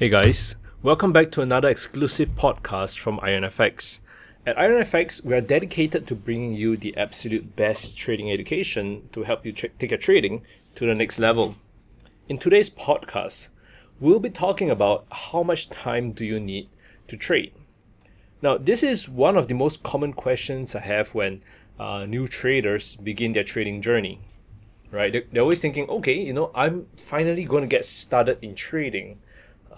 Hey guys, welcome back to another exclusive podcast from IronFX. At IronFX, we are dedicated to bringing you the absolute best trading education to help you tra- take your trading to the next level. In today's podcast, we'll be talking about how much time do you need to trade. Now, this is one of the most common questions I have when uh, new traders begin their trading journey. Right? They're, they're always thinking, okay, you know, I'm finally going to get started in trading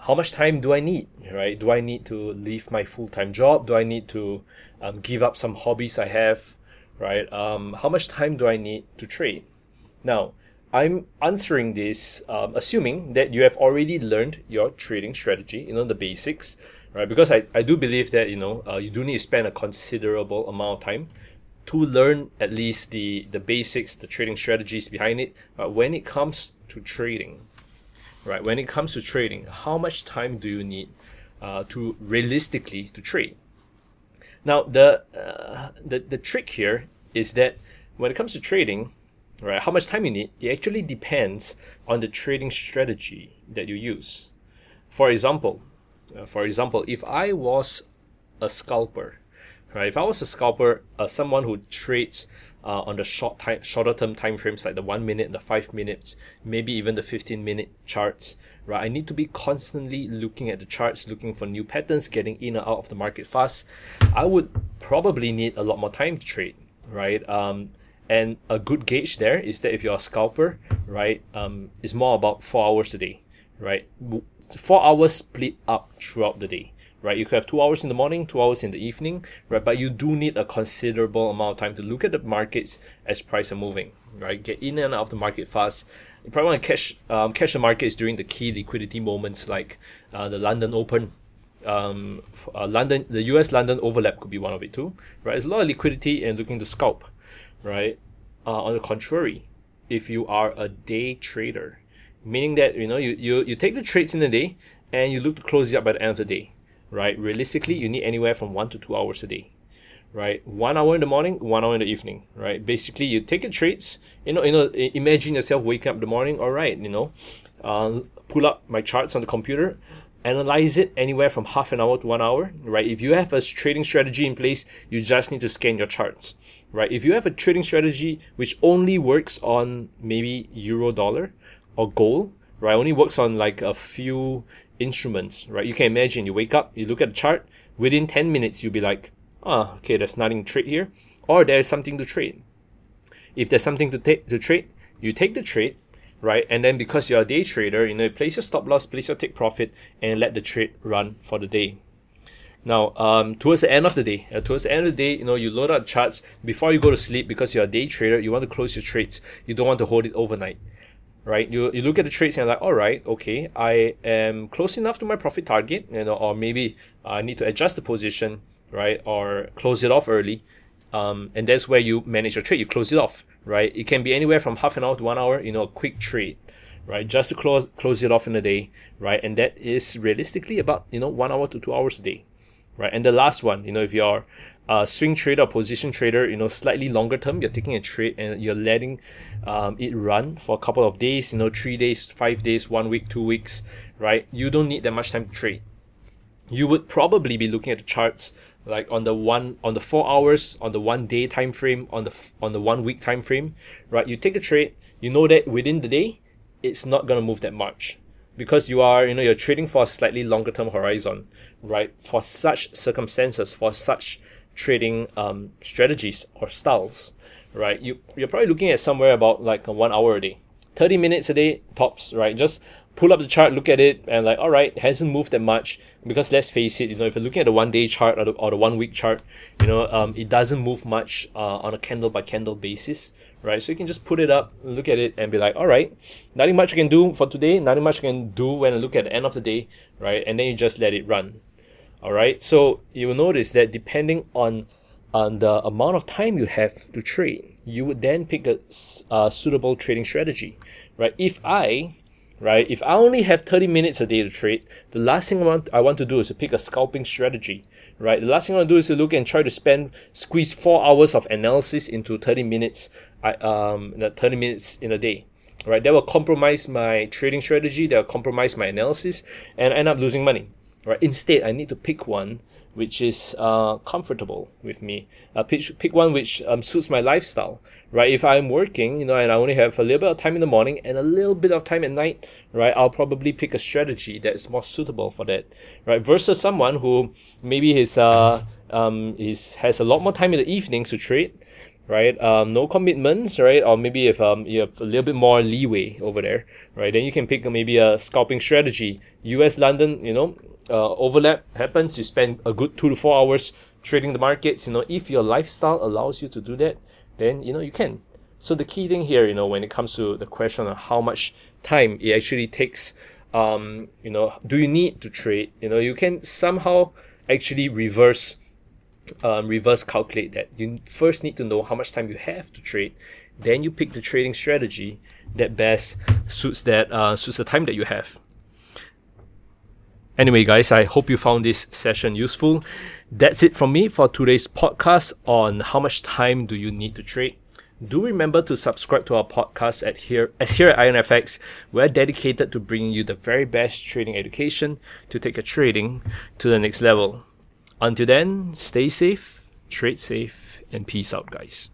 how much time do I need, right? Do I need to leave my full time job? Do I need to um, give up some hobbies I have, right? Um, how much time do I need to trade? Now, I'm answering this um, assuming that you have already learned your trading strategy, you know, the basics, right? Because I, I do believe that, you know, uh, you do need to spend a considerable amount of time to learn at least the, the basics, the trading strategies behind it. But when it comes to trading, right? When it comes to trading, how much time do you need uh, to realistically to trade? Now, the, uh, the the trick here is that when it comes to trading, right, how much time you need, it actually depends on the trading strategy that you use. For example, uh, for example, if I was a scalper, right, if I was a scalper, uh, someone who trades uh, on the short time, shorter term time frames like the one minute, the five minutes, maybe even the 15 minute charts, right? I need to be constantly looking at the charts, looking for new patterns, getting in and out of the market fast. I would probably need a lot more time to trade, right? Um, and a good gauge there is that if you're a scalper, right, um, it's more about four hours a day, right? Four hours split up throughout the day right? You could have two hours in the morning, two hours in the evening, right? But you do need a considerable amount of time to look at the markets as price are moving, right? Get in and out of the market fast. You probably want to catch um, catch the markets during the key liquidity moments like uh, the London Open. Um, uh, London, the U.S. London overlap could be one of it too, right? There's a lot of liquidity and looking to scalp, right? Uh, on the contrary, if you are a day trader, meaning that you know you, you you take the trades in the day and you look to close it up by the end of the day right? Realistically, you need anywhere from one to two hours a day, right? One hour in the morning, one hour in the evening, right? Basically, you take your trades. You know, you know. Imagine yourself waking up in the morning. All right, you know, uh, pull up my charts on the computer, analyze it anywhere from half an hour to one hour, right? If you have a trading strategy in place, you just need to scan your charts, right? If you have a trading strategy which only works on maybe euro dollar or gold, right? Only works on like a few instruments, right? You can imagine you wake up, you look at the chart, within 10 minutes, you'll be like, oh, okay, there's nothing to trade here, or there's something to trade. If there's something to take to trade, you take the trade, right? And then because you're a day trader, you know, place your stop loss, place your take profit, and let the trade run for the day. Now, um, towards the end of the day, uh, towards the end of the day, you know, you load up charts before you go to sleep because you're a day trader. You want to close your trades. You don't want to hold it overnight right? You, you look at the trades and you're like, all right, okay, I am close enough to my profit target, you know, or maybe I need to adjust the position, right, or close it off early. Um, and that's where you manage your trade. You close it off, right? It can be anywhere from half an hour to one hour, you know, a quick trade, right? Just to close close it off in a day, right? And that is realistically about you know one hour to two hours a day, right? And the last one, you know, if you're a swing trader, position trader, you know, slightly longer term, you're taking a trade and you're letting um, it run for a couple of days, you know, three days, five days, one week, two weeks, right? You don't need that much time to trade. You would probably be looking at the charts like on the one on the four hours, on the one day time frame, on the on the one week time frame, right? You take a trade, you know that within the day, it's not gonna move that much because you are you know you're trading for a slightly longer term horizon, right? For such circumstances, for such trading um, strategies or styles, right? You you're probably looking at somewhere about like one hour a day, thirty minutes a day tops, right? Just pull up the chart, look at it, and like, all right, hasn't moved that much because let's face it, you know, if you're looking at the one day chart or the, or the one week chart, you know, um, it doesn't move much uh, on a candle by candle basis, right? So you can just put it up, look at it, and be like, all right, nothing much I can do for today, nothing much I can do when I look at the end of the day, right? And then you just let it run, all right. So you will notice that depending on on the amount of time you have to trade, you would then pick a, suitable trading strategy, right? If I right? If I only have 30 minutes a day to trade, the last thing I want, I want to do is to pick a scalping strategy, right? The last thing I want to do is to look and try to spend, squeeze four hours of analysis into 30 minutes, I, um, 30 minutes in a day. right? That will compromise my trading strategy, that will compromise my analysis, and end up losing money, right? Instead, I need to pick one which is uh, comfortable with me. Uh, pick, pick one which um, suits my lifestyle, right? If I'm working, you know, and I only have a little bit of time in the morning and a little bit of time at night, right? I'll probably pick a strategy that is more suitable for that, right? Versus someone who maybe is uh um is has a lot more time in the evenings to trade, right? Um, no commitments, right? Or maybe if um you have a little bit more leeway over there, right? Then you can pick maybe a scalping strategy. U.S. London, you know, uh, overlap happens, you spend a good two to four hours trading the markets. You know, if your lifestyle allows you to do that, then you know you can. So the key thing here, you know, when it comes to the question of how much time it actually takes, um, you know, do you need to trade? You know, you can somehow actually reverse, um, reverse calculate that. You first need to know how much time you have to trade, then you pick the trading strategy that best suits that uh, suits the time that you have. Anyway, guys, I hope you found this session useful. That's it from me for today's podcast on how much time do you need to trade. Do remember to subscribe to our podcast at here as here at IronFX. We're dedicated to bringing you the very best trading education to take your trading to the next level. Until then, stay safe, trade safe, and peace out, guys.